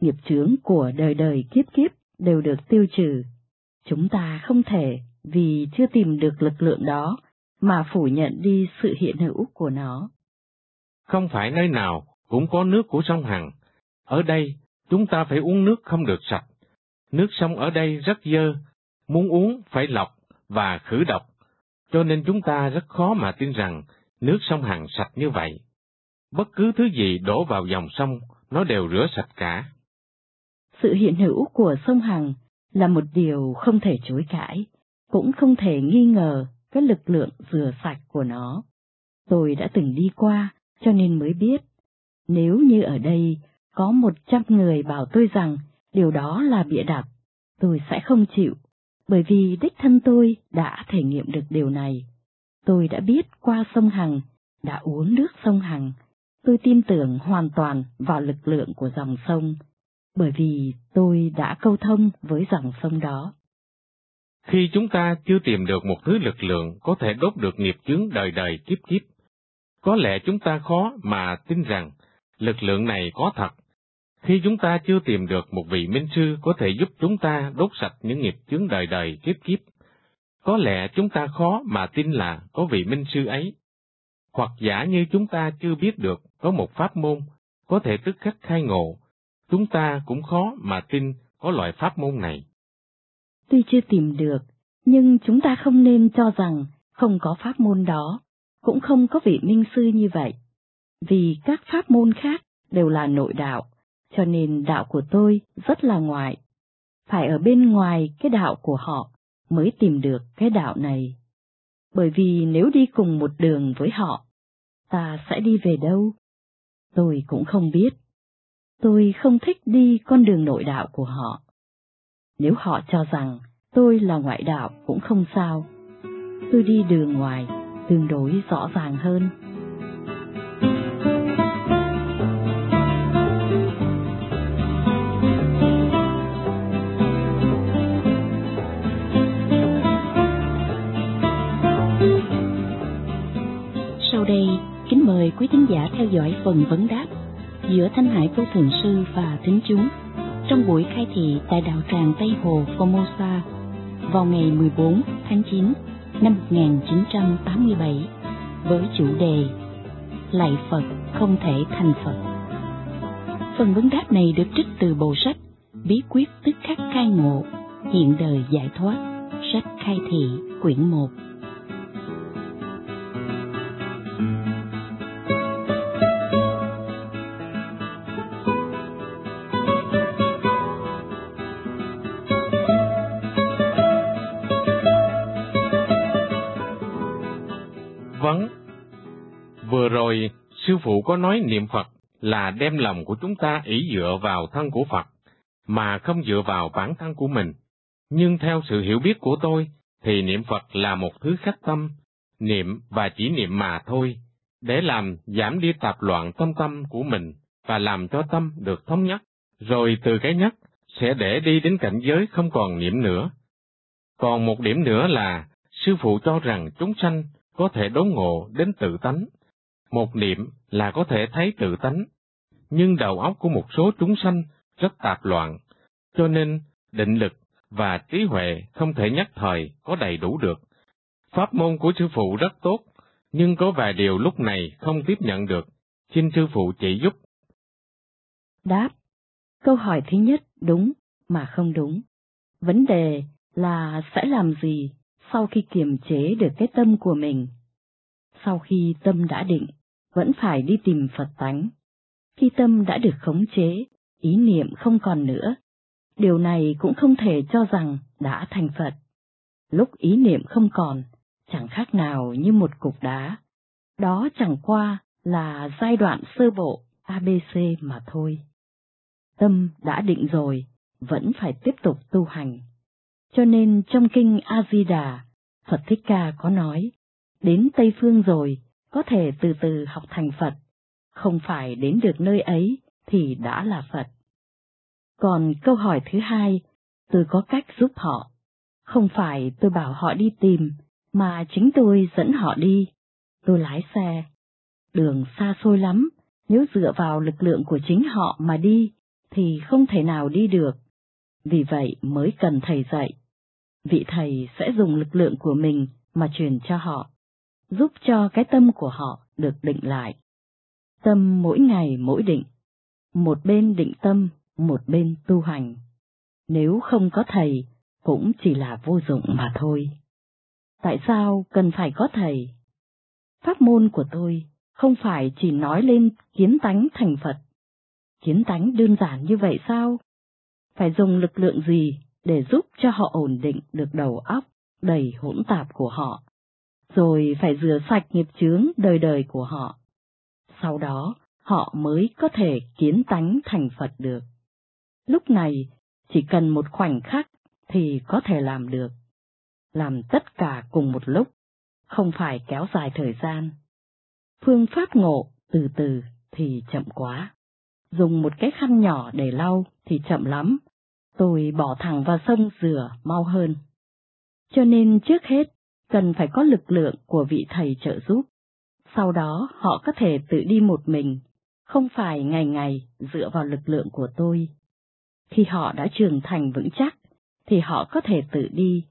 Nghiệp chướng của đời đời kiếp kiếp đều được tiêu trừ. Chúng ta không thể, vì chưa tìm được lực lượng đó, mà phủ nhận đi sự hiện hữu của nó. Không phải nơi nào cũng có nước của sông Hằng. Ở đây, chúng ta phải uống nước không được sạch. Nước sông ở đây rất dơ, muốn uống phải lọc và khử độc, cho nên chúng ta rất khó mà tin rằng nước sông Hằng sạch như vậy. Bất cứ thứ gì đổ vào dòng sông, nó đều rửa sạch cả. Sự hiện hữu của sông Hằng là một điều không thể chối cãi, cũng không thể nghi ngờ cái lực lượng rửa sạch của nó. Tôi đã từng đi qua, cho nên mới biết. Nếu như ở đây có một trăm người bảo tôi rằng điều đó là bịa đặt, tôi sẽ không chịu, bởi vì đích thân tôi đã thể nghiệm được điều này. Tôi đã biết qua sông Hằng, đã uống nước sông Hằng, tôi tin tưởng hoàn toàn vào lực lượng của dòng sông, bởi vì tôi đã câu thông với dòng sông đó. Khi chúng ta chưa tìm được một thứ lực lượng có thể đốt được nghiệp chướng đời đời kiếp kiếp, có lẽ chúng ta khó mà tin rằng lực lượng này có thật. Khi chúng ta chưa tìm được một vị minh sư có thể giúp chúng ta đốt sạch những nghiệp chướng đời đời kiếp kiếp, có lẽ chúng ta khó mà tin là có vị minh sư ấy. Hoặc giả như chúng ta chưa biết được có một pháp môn có thể tức khắc khai ngộ, chúng ta cũng khó mà tin có loại pháp môn này. Tuy chưa tìm được, nhưng chúng ta không nên cho rằng không có pháp môn đó, cũng không có vị minh sư như vậy. Vì các pháp môn khác đều là nội đạo, cho nên đạo của tôi rất là ngoại. Phải ở bên ngoài cái đạo của họ mới tìm được cái đạo này. Bởi vì nếu đi cùng một đường với họ, ta sẽ đi về đâu? Tôi cũng không biết. Tôi không thích đi con đường nội đạo của họ. Nếu họ cho rằng tôi là ngoại đạo cũng không sao. Tôi đi đường ngoài tương đối rõ ràng hơn. Thính giả theo dõi phần vấn đáp giữa Thanh Hải Vô Thường Sư và Thính Chúng trong buổi khai thị tại đạo tràng Tây Hồ Formosa vào ngày 14 tháng 9 năm 1987 với chủ đề Lạy Phật không thể thành Phật. Phần vấn đáp này được trích từ bộ sách Bí quyết tức khắc khai ngộ, hiện đời giải thoát, sách khai thị quyển 1. Sư có nói niệm Phật là đem lòng của chúng ta ý dựa vào thân của Phật, mà không dựa vào bản thân của mình. Nhưng theo sự hiểu biết của tôi, thì niệm Phật là một thứ khách tâm, niệm và chỉ niệm mà thôi, để làm giảm đi tạp loạn tâm tâm của mình và làm cho tâm được thống nhất, rồi từ cái nhất sẽ để đi đến cảnh giới không còn niệm nữa. Còn một điểm nữa là, sư phụ cho rằng chúng sanh có thể đốn ngộ đến tự tánh, một niệm là có thể thấy tự tánh, nhưng đầu óc của một số chúng sanh rất tạp loạn, cho nên định lực và trí huệ không thể nhất thời có đầy đủ được. Pháp môn của sư phụ rất tốt, nhưng có vài điều lúc này không tiếp nhận được. Xin sư phụ chỉ giúp. Đáp. Câu hỏi thứ nhất đúng mà không đúng. Vấn đề là sẽ làm gì sau khi kiềm chế được cái tâm của mình? Sau khi tâm đã định, vẫn phải đi tìm Phật tánh. Khi tâm đã được khống chế, ý niệm không còn nữa. Điều này cũng không thể cho rằng đã thành Phật. Lúc ý niệm không còn, chẳng khác nào như một cục đá. Đó chẳng qua là giai đoạn sơ bộ ABC mà thôi. Tâm đã định rồi, vẫn phải tiếp tục tu hành. Cho nên trong kinh A-di-đà, Phật Thích Ca có nói, đến Tây Phương rồi, có thể từ từ học thành Phật, không phải đến được nơi ấy thì đã là Phật. Còn câu hỏi thứ hai, tôi có cách giúp họ. Không phải tôi bảo họ đi tìm, mà chính tôi dẫn họ đi. Tôi lái xe. Đường xa xôi lắm, nếu dựa vào lực lượng của chính họ mà đi, thì không thể nào đi được. Vì vậy mới cần thầy dạy. Vị thầy sẽ dùng lực lượng của mình mà truyền cho họ, giúp cho cái tâm của họ được định lại. Tâm mỗi ngày mỗi định, một bên định tâm, một bên tu hành. Nếu không có thầy, cũng chỉ là vô dụng mà thôi. Tại sao cần phải có thầy? Pháp môn của tôi không phải chỉ nói lên kiến tánh thành Phật. Kiến tánh đơn giản như vậy sao? Phải dùng lực lượng gì để giúp cho họ ổn định được đầu óc đầy hỗn tạp của họ, rồi phải rửa sạch nghiệp chướng đời đời của họ. Sau đó, họ mới có thể kiến tánh thành Phật được. Lúc này, chỉ cần một khoảnh khắc thì có thể làm được. Làm tất cả cùng một lúc, không phải kéo dài thời gian. Phương pháp ngộ từ từ thì chậm quá. Dùng một cái khăn nhỏ để lau thì chậm lắm, tôi bỏ thẳng vào sông rửa mau hơn. Cho nên trước hết, cần phải có lực lượng của vị thầy trợ giúp. Sau đó họ có thể tự đi một mình, không phải ngày ngày dựa vào lực lượng của tôi. Khi họ đã trưởng thành vững chắc, thì họ có thể tự đi.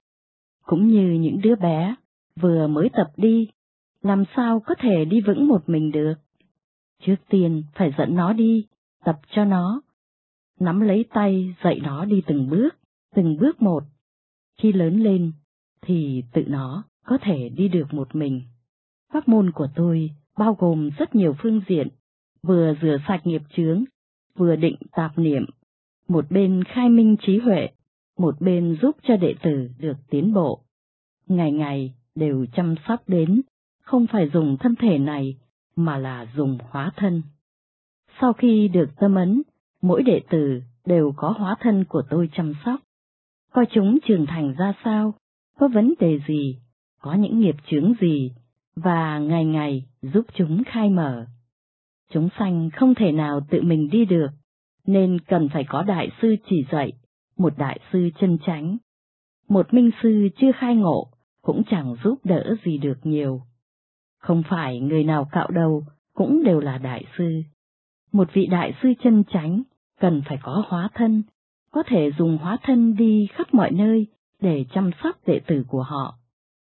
Cũng như những đứa bé, vừa mới tập đi, làm sao có thể đi vững một mình được. Trước tiên phải dẫn nó đi, tập cho nó, nắm lấy tay dạy nó đi từng bước, từng bước một. Khi lớn lên, thì tự nó có thể đi được một mình. Pháp môn của tôi bao gồm rất nhiều phương diện, vừa rửa sạch nghiệp chướng, vừa định tạp niệm, một bên khai minh trí huệ, một bên giúp cho đệ tử được tiến bộ. Ngày ngày đều chăm sóc đến, không phải dùng thân thể này, mà là dùng hóa thân. Sau khi được tâm ấn, mỗi đệ tử đều có hóa thân của tôi chăm sóc. Coi chúng trưởng thành ra sao, có vấn đề gì, có những nghiệp chướng gì, và ngày ngày giúp chúng khai mở. Chúng sanh không thể nào tự mình đi được, nên cần phải có đại sư chỉ dạy, một đại sư chân chánh. Một minh sư chưa khai ngộ, cũng chẳng giúp đỡ gì được nhiều. Không phải người nào cạo đầu cũng đều là đại sư. Một vị đại sư chân chánh cần phải có hóa thân, có thể dùng hóa thân đi khắp mọi nơi để chăm sóc đệ tử của họ.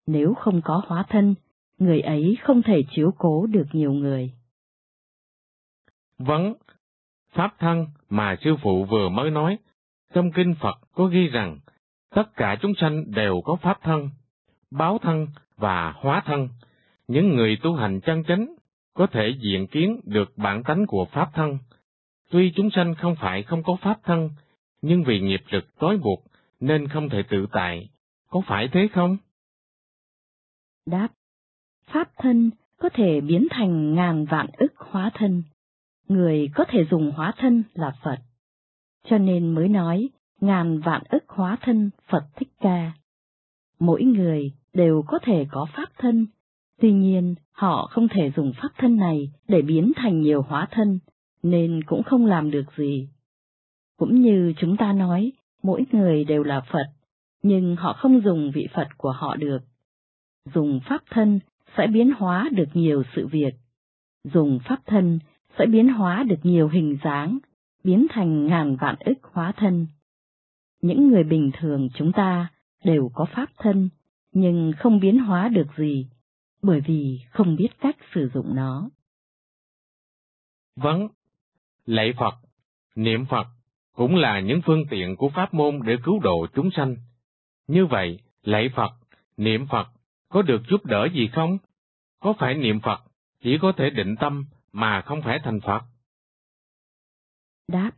Nếu không có hóa thân, người ấy không thể chiếu cố được nhiều người. Vấn, Pháp thân mà sư phụ vừa mới nói, trong kinh Phật có ghi rằng, tất cả chúng sanh đều có Pháp thân, báo thân và hóa thân. Những người tu hành chân chánh có thể diện kiến được bản tánh của Pháp thân. Tuy chúng sanh không phải không có Pháp thân, nhưng vì nghiệp lực tối buộc nên không thể tự tại. Có phải thế không? Đáp. Pháp thân có thể biến thành ngàn vạn ức hóa thân. Người có thể dùng hóa thân là Phật. Cho nên mới nói ngàn vạn ức hóa thân Phật Thích Ca. Mỗi người đều có thể có pháp thân, tuy nhiên họ không thể dùng pháp thân này để biến thành nhiều hóa thân, nên cũng không làm được gì. Cũng như chúng ta nói, mỗi người đều là Phật, nhưng họ không dùng vị Phật của họ được. Dùng pháp thân sẽ biến hóa được nhiều sự việc. Dùng pháp thân sẽ biến hóa được nhiều hình dáng, biến thành ngàn vạn ức hóa thân. những người bình thường chúng ta đều có pháp thân, nhưng không biến hóa được gì, bởi vì không biết cách sử dụng nó. Vâng, lạy Phật, niệm Phật cũng là những phương tiện của pháp môn để cứu độ chúng sanh. Như vậy, lạy Phật, niệm Phật có được giúp đỡ gì không? Có phải niệm Phật chỉ có thể định tâm mà không phải thành Phật? Đáp,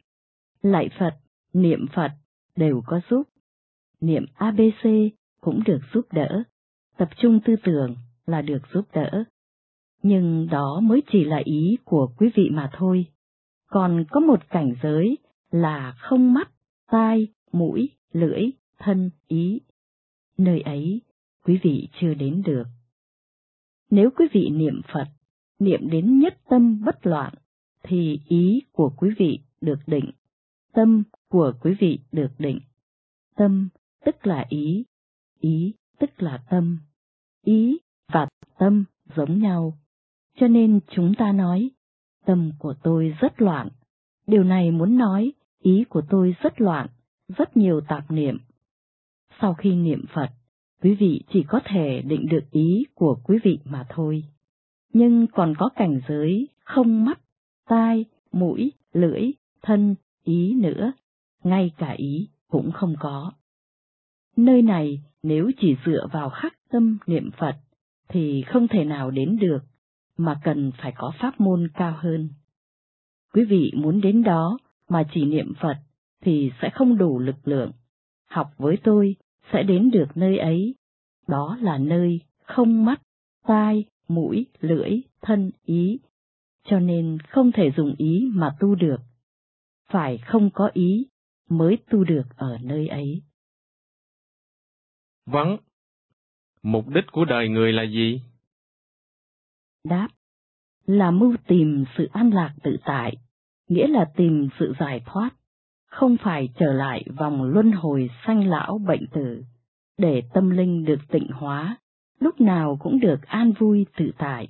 lạy Phật, niệm Phật đều có giúp. Niệm ABC cũng được giúp đỡ, tập trung tư tưởng là được giúp đỡ. Nhưng đó mới chỉ là ý của quý vị mà thôi. Còn có một cảnh giới là không mắt, tai, mũi, lưỡi, thân, ý. Nơi ấy, quý vị chưa đến được. Nếu quý vị niệm Phật, niệm đến nhất tâm bất loạn, thì ý của quý vị được định, tâm của quý vị được định. Tâm tức là ý, ý tức là tâm, ý và tâm giống nhau. Cho nên chúng ta nói, tâm của tôi rất loạn. Điều này muốn nói, ý của tôi rất loạn, rất nhiều tạp niệm. Sau khi niệm Phật, quý vị chỉ có thể định được ý của quý vị mà thôi. Nhưng còn có cảnh giới không mắt, tai, mũi, lưỡi, thân, ý nữa, ngay cả ý cũng không có. Nơi này nếu chỉ dựa vào khắc tâm niệm Phật thì không thể nào đến được, mà cần phải có pháp môn cao hơn. Quý vị muốn đến đó mà chỉ niệm Phật thì sẽ không đủ lực lượng. Học với tôi sẽ đến được nơi ấy, đó là nơi không mắt, tai, mũi, lưỡi, thân, ý, cho nên không thể dùng ý mà tu được. Phải không có ý mới tu được ở nơi ấy. Vâng. Mục đích của đời người là gì? Đáp. Là mưu tìm sự an lạc tự tại, nghĩa là tìm sự giải thoát, không phải trở lại vòng luân hồi sanh lão bệnh tử, để tâm linh được tịnh hóa, lúc nào cũng được an vui tự tại.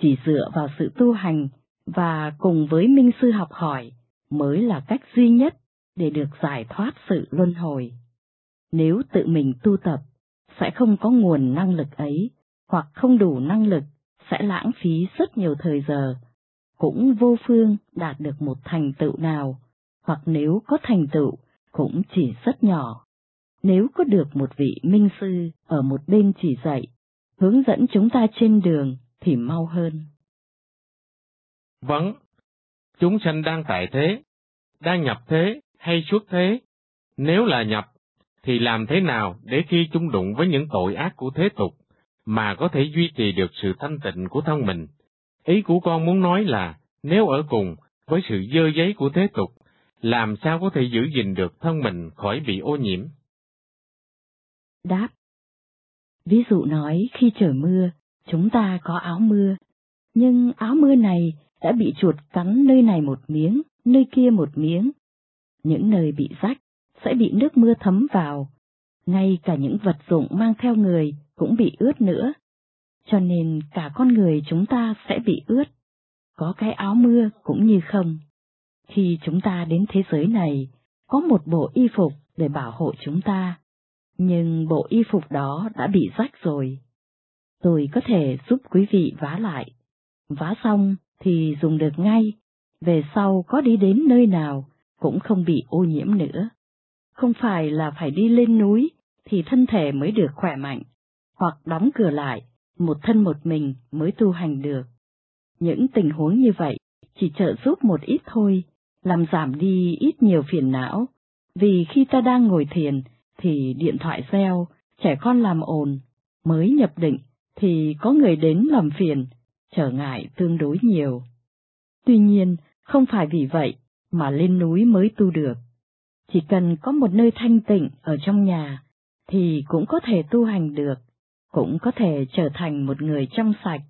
Chỉ dựa vào sự tu hành và cùng với minh sư học hỏi mới là cách duy nhất để được giải thoát sự luân hồi. Nếu tự mình tu tập, sẽ không có nguồn năng lực ấy, hoặc không đủ năng lực, sẽ lãng phí rất nhiều thời giờ, cũng vô phương đạt được một thành tựu nào, hoặc nếu có thành tựu, cũng chỉ rất nhỏ. Nếu có được một vị minh sư ở một bên chỉ dạy, hướng dẫn chúng ta trên đường thì mau hơn. Vâng, chúng sanh đang tại thế, đang nhập thế hay xuất thế? Nếu là nhập, thì làm thế nào để khi chúng đụng với những tội ác của thế tục, mà có thể duy trì được sự thanh tịnh của thân mình? Ý của con muốn nói là, nếu ở cùng với sự dơ giấy của thế tục, làm sao có thể giữ gìn được thân mình khỏi bị ô nhiễm? Đáp Ví dụ nói khi trời mưa, chúng ta có áo mưa, nhưng áo mưa này đã bị chuột cắn nơi này một miếng, nơi kia một miếng. Những nơi bị rách sẽ bị nước mưa thấm vào, ngay cả những vật dụng mang theo người cũng bị ướt nữa. Cho nên cả con người chúng ta sẽ bị ướt, có cái áo mưa cũng như không. Khi chúng ta đến thế giới này, có một bộ y phục để bảo hộ chúng ta, nhưng bộ y phục đó đã bị rách rồi. Tôi có thể giúp quý vị vá lại. Vá xong thì dùng được ngay, về sau có đi đến nơi nào cũng không bị ô nhiễm nữa. Không phải là phải đi lên núi thì thân thể mới được khỏe mạnh, hoặc đóng cửa lại, một thân một mình mới tu hành được. Những tình huống như vậy chỉ trợ giúp một ít thôi, làm giảm đi ít nhiều phiền não, vì khi ta đang ngồi thiền thì điện thoại reo, trẻ con làm ồn, mới nhập định thì có người đến làm phiền, trở ngại tương đối nhiều. Tuy nhiên, không phải vì vậy mà lên núi mới tu được. Chỉ cần có một nơi thanh tịnh ở trong nhà, thì cũng có thể tu hành được, cũng có thể trở thành một người trong sạch,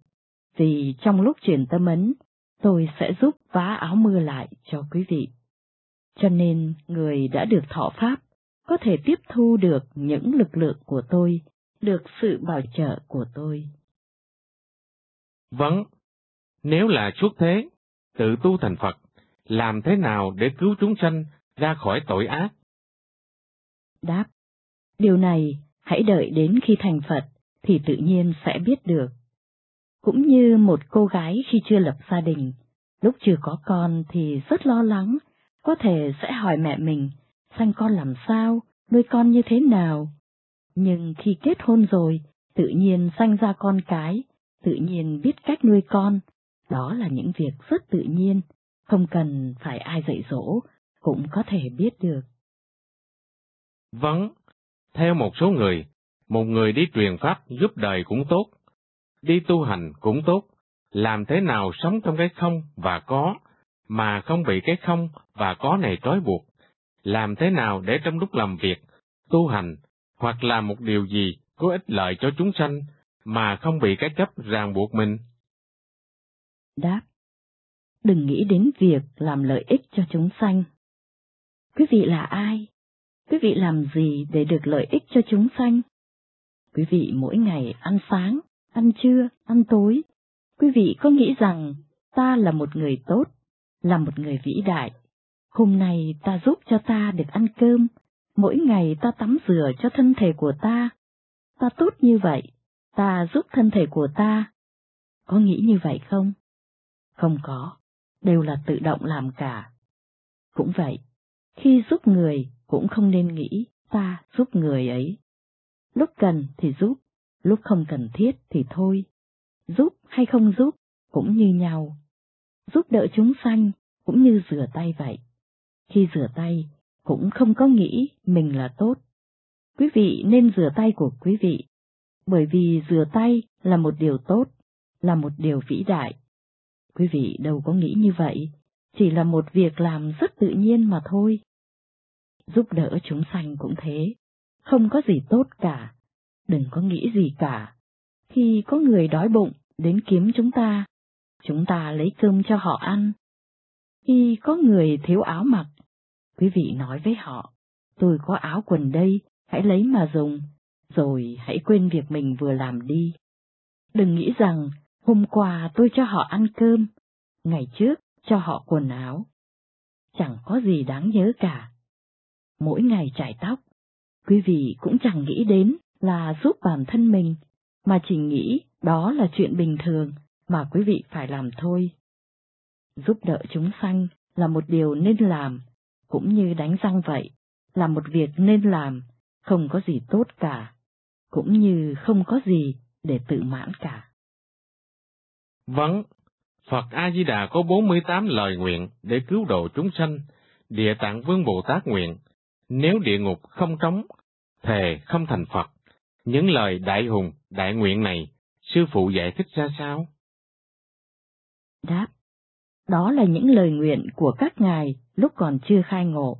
vì trong lúc chuyển tâm ấn, tôi sẽ giúp vá áo mưa lại cho quý vị. Cho nên người đã được thọ pháp có thể tiếp thu được những lực lượng của tôi, được sự bảo trợ của tôi. Vâng, nếu là xuất thế, tự tu thành Phật, làm thế nào để cứu chúng sanh ra khỏi tội ác? Đáp, điều này hãy đợi đến khi thành Phật thì tự nhiên sẽ biết được. Cũng như một cô gái khi chưa lập gia đình, lúc chưa có con thì rất lo lắng, có thể sẽ hỏi mẹ mình, sanh con làm sao, nuôi con như thế nào. Nhưng khi kết hôn rồi, tự nhiên sanh ra con cái, tự nhiên biết cách nuôi con, đó là những việc rất tự nhiên, không cần phải ai dạy dỗ, cũng có thể biết được. Vâng, theo một số người, một người đi truyền pháp giúp đời cũng tốt, đi tu hành cũng tốt, làm thế nào sống trong cái không và có, mà không bị cái không và có này trói buộc, làm thế nào để trong lúc làm việc, tu hành, hoặc làm một điều gì có ích lợi cho chúng sanh, mà không bị cái chấp ràng buộc mình. Đáp Đừng nghĩ đến việc làm lợi ích cho chúng sanh. Quý vị là ai? Quý vị làm gì để được lợi ích cho chúng sanh? Quý vị mỗi ngày ăn sáng, ăn trưa, ăn tối. Quý vị có nghĩ rằng ta là một người tốt, là một người vĩ đại. Hôm nay ta giúp cho ta được ăn cơm, mỗi ngày ta tắm rửa cho thân thể của ta. Ta tốt như vậy, ta giúp thân thể của ta. Có nghĩ như vậy không? Không có, đều là tự động làm cả. Cũng vậy, khi giúp người cũng không nên nghĩ ta giúp người ấy. Lúc cần thì giúp, lúc không cần thiết thì thôi. Giúp hay không giúp cũng như nhau. Giúp đỡ chúng sanh cũng như rửa tay vậy. Khi rửa tay cũng không có nghĩ mình là tốt. Quý vị nên rửa tay của quý vị, bởi vì rửa tay là một điều tốt, là một điều vĩ đại. Quý vị đâu có nghĩ như vậy, chỉ là một việc làm rất tự nhiên mà thôi. Giúp đỡ chúng sanh cũng thế, không có gì tốt cả, đừng có nghĩ gì cả. Khi có người đói bụng đến kiếm chúng ta, chúng ta lấy cơm cho họ ăn. Khi có người thiếu áo mặc, quý vị nói với họ, tôi có áo quần đây, hãy lấy mà dùng, rồi hãy quên việc mình vừa làm đi. Đừng nghĩ rằng hôm qua tôi cho họ ăn cơm, ngày trước cho họ quần áo. Chẳng có gì đáng nhớ cả. Mỗi ngày chải tóc, quý vị cũng chẳng nghĩ đến là giúp bản thân mình, mà chỉ nghĩ đó là chuyện bình thường mà quý vị phải làm thôi. Giúp đỡ chúng sanh là một điều nên làm, cũng như đánh răng vậy, là một việc nên làm, không có gì tốt cả, cũng như không có gì để tự mãn cả. Vâng, Phật A-di-đà có 48 lời nguyện để cứu độ chúng sanh, Địa Tạng Vương Bồ Tát nguyện, nếu địa ngục không trống, thề không thành Phật. Những lời đại hùng, đại nguyện này, sư phụ giải thích ra sao? Đáp, đó là những lời nguyện của các ngài lúc còn chưa khai ngộ.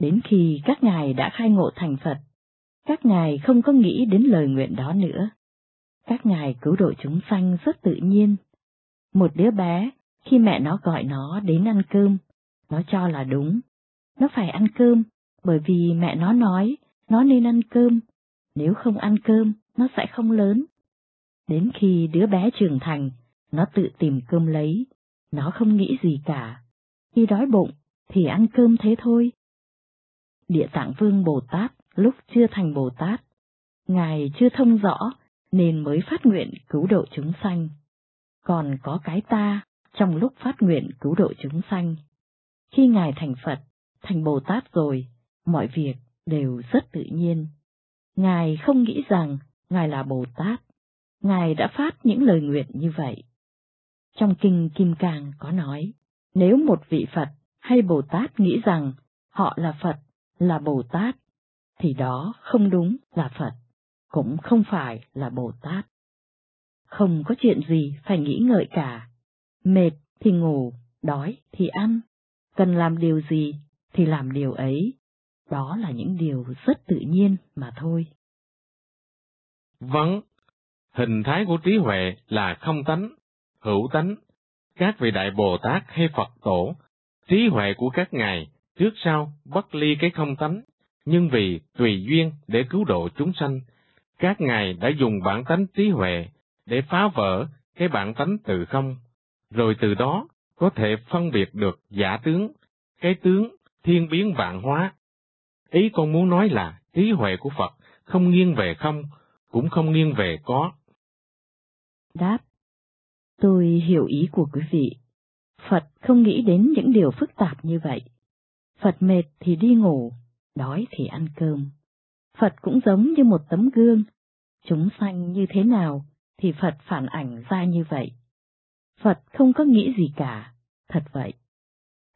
Đến khi các ngài đã khai ngộ thành Phật, các ngài không có nghĩ đến lời nguyện đó nữa. Các ngài cứu độ chúng sanh rất tự nhiên. Một đứa bé, khi mẹ nó gọi nó đến ăn cơm, nó cho là đúng. Nó phải ăn cơm, bởi vì mẹ nó nói nó nên ăn cơm, nếu không ăn cơm, nó sẽ không lớn. Đến khi đứa bé trưởng thành, nó tự tìm cơm lấy, nó không nghĩ gì cả. Khi đói bụng, thì ăn cơm thế thôi. Địa tạng vương Bồ Tát lúc chưa thành Bồ Tát, Ngài chưa thông rõ nên mới phát nguyện cứu độ chúng sanh. Còn có cái ta trong lúc phát nguyện cứu độ chúng sanh. Khi Ngài thành Phật, thành Bồ Tát rồi, mọi việc đều rất tự nhiên. Ngài không nghĩ rằng Ngài là Bồ Tát. Ngài đã phát những lời nguyện như vậy. Trong kinh Kim Cang có nói, nếu một vị Phật hay Bồ Tát nghĩ rằng họ là Phật, là Bồ Tát, thì đó không đúng là Phật, cũng không phải là Bồ Tát. Không có chuyện gì phải nghĩ ngợi cả. Mệt thì ngủ, đói thì ăn, cần làm điều gì thì làm điều ấy. Đó là những điều rất tự nhiên mà thôi. Vâng, hình thái của trí huệ là không tánh, hữu tánh. Các vị đại Bồ Tát hay Phật tổ, trí huệ của các ngài trước sau bất ly cái không tánh, nhưng vì tùy duyên để cứu độ chúng sanh, các ngài đã dùng bản tánh trí huệ để phá vỡ cái bản tánh từ không, rồi từ đó có thể phân biệt được giả tướng, cái tướng thiên biến vạn hóa. Ý con muốn nói là trí huệ của Phật không nghiêng về không, cũng không nghiêng về có. Đáp. Tôi hiểu ý của quý vị. Phật không nghĩ đến những điều phức tạp như vậy. Phật mệt thì đi ngủ, đói thì ăn cơm. Phật cũng giống như một tấm gương. Chúng sanh như thế nào thì Phật phản ảnh ra như vậy. Phật không có nghĩ gì cả, thật vậy.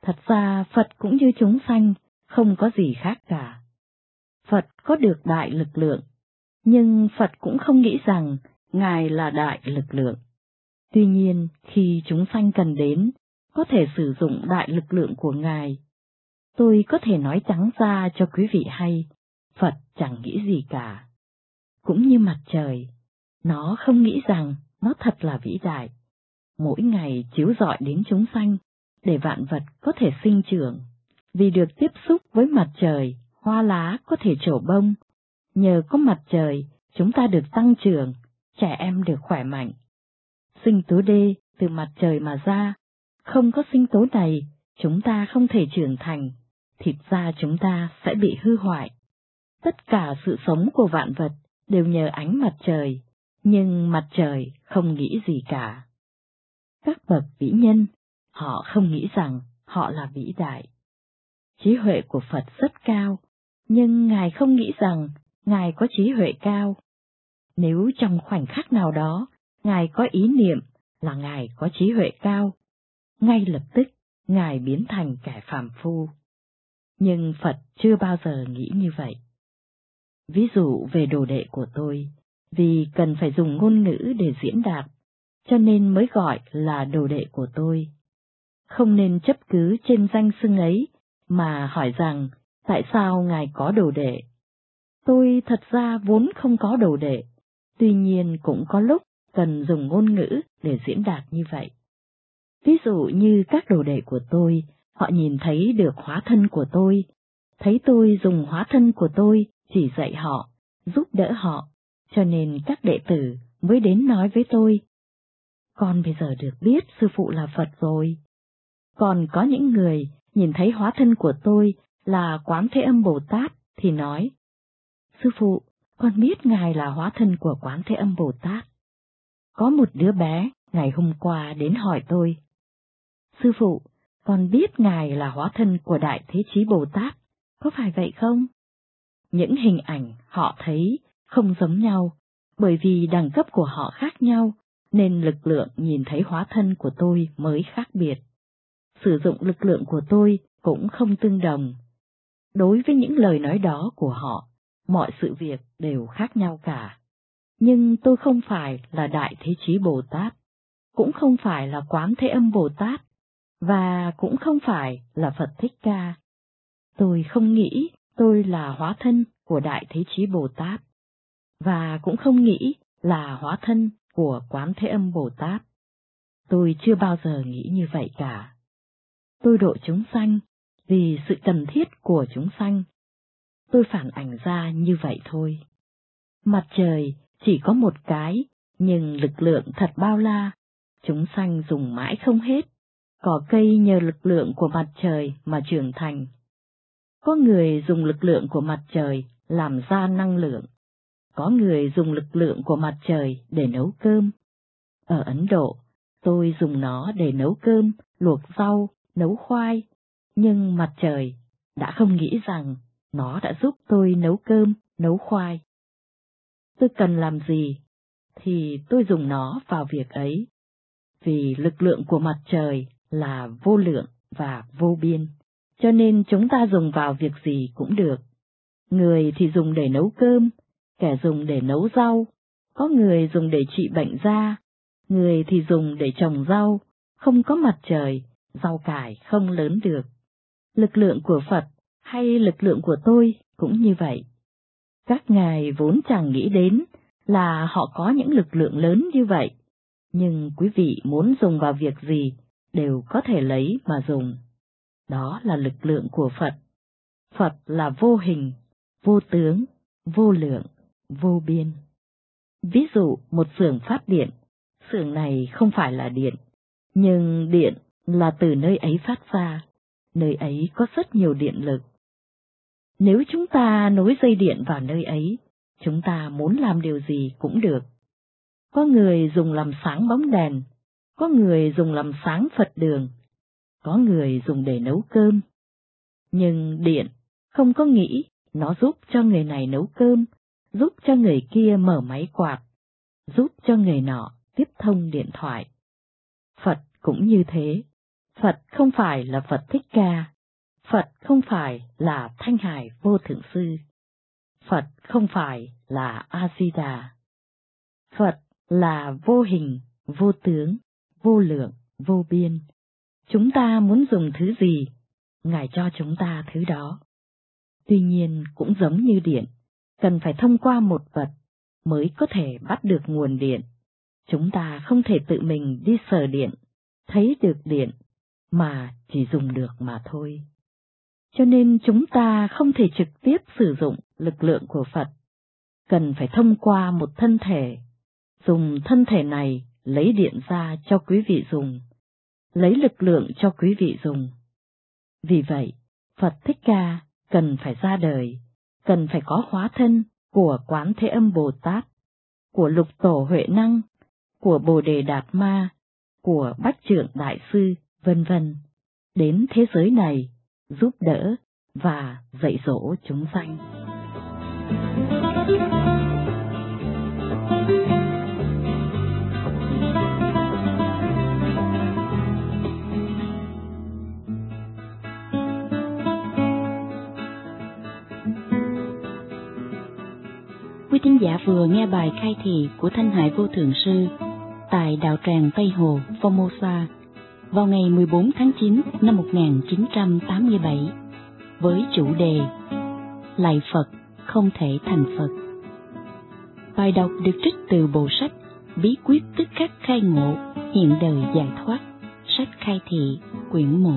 Thật ra Phật cũng như chúng sanh, không có gì khác cả. Phật có được đại lực lượng, nhưng Phật cũng không nghĩ rằng Ngài là đại lực lượng. Tuy nhiên, khi chúng sanh cần đến, có thể sử dụng đại lực lượng của Ngài. Tôi có thể nói trắng ra cho quý vị hay, Phật chẳng nghĩ gì cả. Cũng như mặt trời, nó không nghĩ rằng nó thật là vĩ đại. Mỗi ngày chiếu rọi đến chúng sanh, để vạn vật có thể sinh trưởng. Vì được tiếp xúc với mặt trời, hoa lá có thể trổ bông. Nhờ có mặt trời, chúng ta được tăng trưởng, trẻ em được khỏe mạnh. Sinh tố d từ mặt trời mà ra, không có sinh tố này, chúng ta không thể trưởng thành, thịt da chúng ta sẽ bị hư hoại. Tất cả sự sống của vạn vật đều nhờ ánh mặt trời, nhưng mặt trời không nghĩ gì cả. Các bậc vĩ nhân, họ không nghĩ rằng họ là vĩ đại. Trí huệ của Phật rất cao, nhưng Ngài không nghĩ rằng Ngài có trí huệ cao. Nếu trong khoảnh khắc nào đó, Ngài có ý niệm là Ngài có trí huệ cao, ngay lập tức Ngài biến thành kẻ phàm phu. Nhưng Phật chưa bao giờ nghĩ như vậy. Ví dụ về đồ đệ của tôi, vì cần phải dùng ngôn ngữ để diễn đạt, cho nên mới gọi là đồ đệ của tôi. Không nên chấp cứ trên danh xưng ấy, mà hỏi rằng tại sao Ngài có đồ đệ. Tôi thật ra vốn không có đồ đệ, tuy nhiên cũng có lúc cần dùng ngôn ngữ để diễn đạt như vậy. Ví dụ như các đồ đệ của tôi, họ nhìn thấy được hóa thân của tôi, thấy tôi dùng hóa thân của tôi chỉ dạy họ, giúp đỡ họ, cho nên các đệ tử mới đến nói với tôi. Con bây giờ được biết sư phụ là Phật rồi. Còn có những người nhìn thấy hóa thân của tôi là Quán Thế Âm Bồ Tát thì nói, Sư phụ, con biết Ngài là hóa thân của Quán Thế Âm Bồ Tát. Có một đứa bé ngày hôm qua đến hỏi tôi, Sư phụ, con biết Ngài là hóa thân của Đại Thế Chí Bồ Tát, có phải vậy không? Những hình ảnh họ thấy không giống nhau, bởi vì đẳng cấp của họ khác nhau, nên lực lượng nhìn thấy hóa thân của tôi mới khác biệt. Sử dụng lực lượng của tôi cũng không tương đồng. Đối với những lời nói đó của họ, mọi sự việc đều khác nhau cả. Nhưng tôi không phải là Đại Thế Chí Bồ Tát, cũng không phải là Quán Thế Âm Bồ Tát, và cũng không phải là Phật Thích Ca. Tôi không nghĩ tôi là hóa thân của Đại Thế Chí Bồ Tát, và cũng không nghĩ là hóa thân của Quán Thế Âm Bồ Tát. Tôi chưa bao giờ nghĩ như vậy cả. Tôi độ chúng sanh vì sự cần thiết của chúng sanh. Tôi phản ảnh ra như vậy thôi. Mặt trời chỉ có một cái, nhưng lực lượng thật bao la, chúng sanh dùng mãi không hết. Cỏ cây nhờ lực lượng của mặt trời mà trưởng thành. Có người dùng lực lượng của mặt trời làm ra năng lượng. Có người dùng lực lượng của mặt trời để nấu cơm. Ở Ấn Độ, tôi dùng nó để nấu cơm, luộc rau, nấu khoai, nhưng mặt trời đã không nghĩ rằng nó đã giúp tôi nấu cơm, nấu khoai. Tôi cần làm gì, thì tôi dùng nó vào việc ấy, vì lực lượng của mặt trời là vô lượng và vô biên, cho nên chúng ta dùng vào việc gì cũng được. Người thì dùng để nấu cơm, kẻ dùng để nấu rau, có người dùng để trị bệnh da, người thì dùng để trồng rau, không có mặt trời, rau cải không lớn được. Lực lượng của Phật hay lực lượng của tôi cũng như vậy. Các ngài vốn chẳng nghĩ đến là họ có những lực lượng lớn như vậy, nhưng quý vị muốn dùng vào việc gì đều có thể lấy mà dùng. Đó là lực lượng của Phật. Phật là vô hình, vô tướng, vô lượng, vô biên. Ví dụ một xưởng phát điện, xưởng này không phải là điện, nhưng điện là từ nơi ấy phát ra, nơi ấy có rất nhiều điện lực. Nếu chúng ta nối dây điện vào nơi ấy, chúng ta muốn làm điều gì cũng được. Có người dùng làm sáng bóng đèn, có người dùng làm sáng Phật đường, có người dùng để nấu cơm. Nhưng điện không có nghĩ nó giúp cho người này nấu cơm, giúp cho người kia mở máy quạt, giúp cho người nọ tiếp thông điện thoại. Phật cũng như thế, Phật không phải là Phật Thích Ca, Phật không phải là Thanh Hải Vô Thượng Sư, Phật không phải là A-di-đà. Phật là vô hình, vô tướng, vô lượng, vô biên. Chúng ta muốn dùng thứ gì, Ngài cho chúng ta thứ đó. Tuy nhiên cũng giống như điện, cần phải thông qua một vật mới có thể bắt được nguồn điện. Chúng ta không thể tự mình đi sờ điện, thấy được điện, mà chỉ dùng được mà thôi. Cho nên chúng ta không thể trực tiếp sử dụng lực lượng của Phật, cần phải thông qua một thân thể, dùng thân thể này lấy điện ra cho quý vị dùng, lấy lực lượng cho quý vị dùng. Vì vậy, Phật Thích Ca cần phải ra đời, cần phải có hóa thân của Quán Thế Âm Bồ Tát, của Lục Tổ Huệ Năng, của Bồ Đề Đạt Ma, của Bách Trượng Đại Sư, vân vân, đến thế giới này, giúp đỡ và dạy dỗ chúng sanh. Quý thính giả vừa nghe bài khai thị của Thanh Hải Vô Thượng Sư tại Đạo Tràng Tây Hồ, Formosa vào ngày 14 tháng 9 năm 1987 với chủ đề Lạy Phật không thể thành Phật. Bài đọc được trích từ bộ sách Bí quyết tức khắc khai ngộ, hiện đời giải thoát, sách khai thị, quyển 1.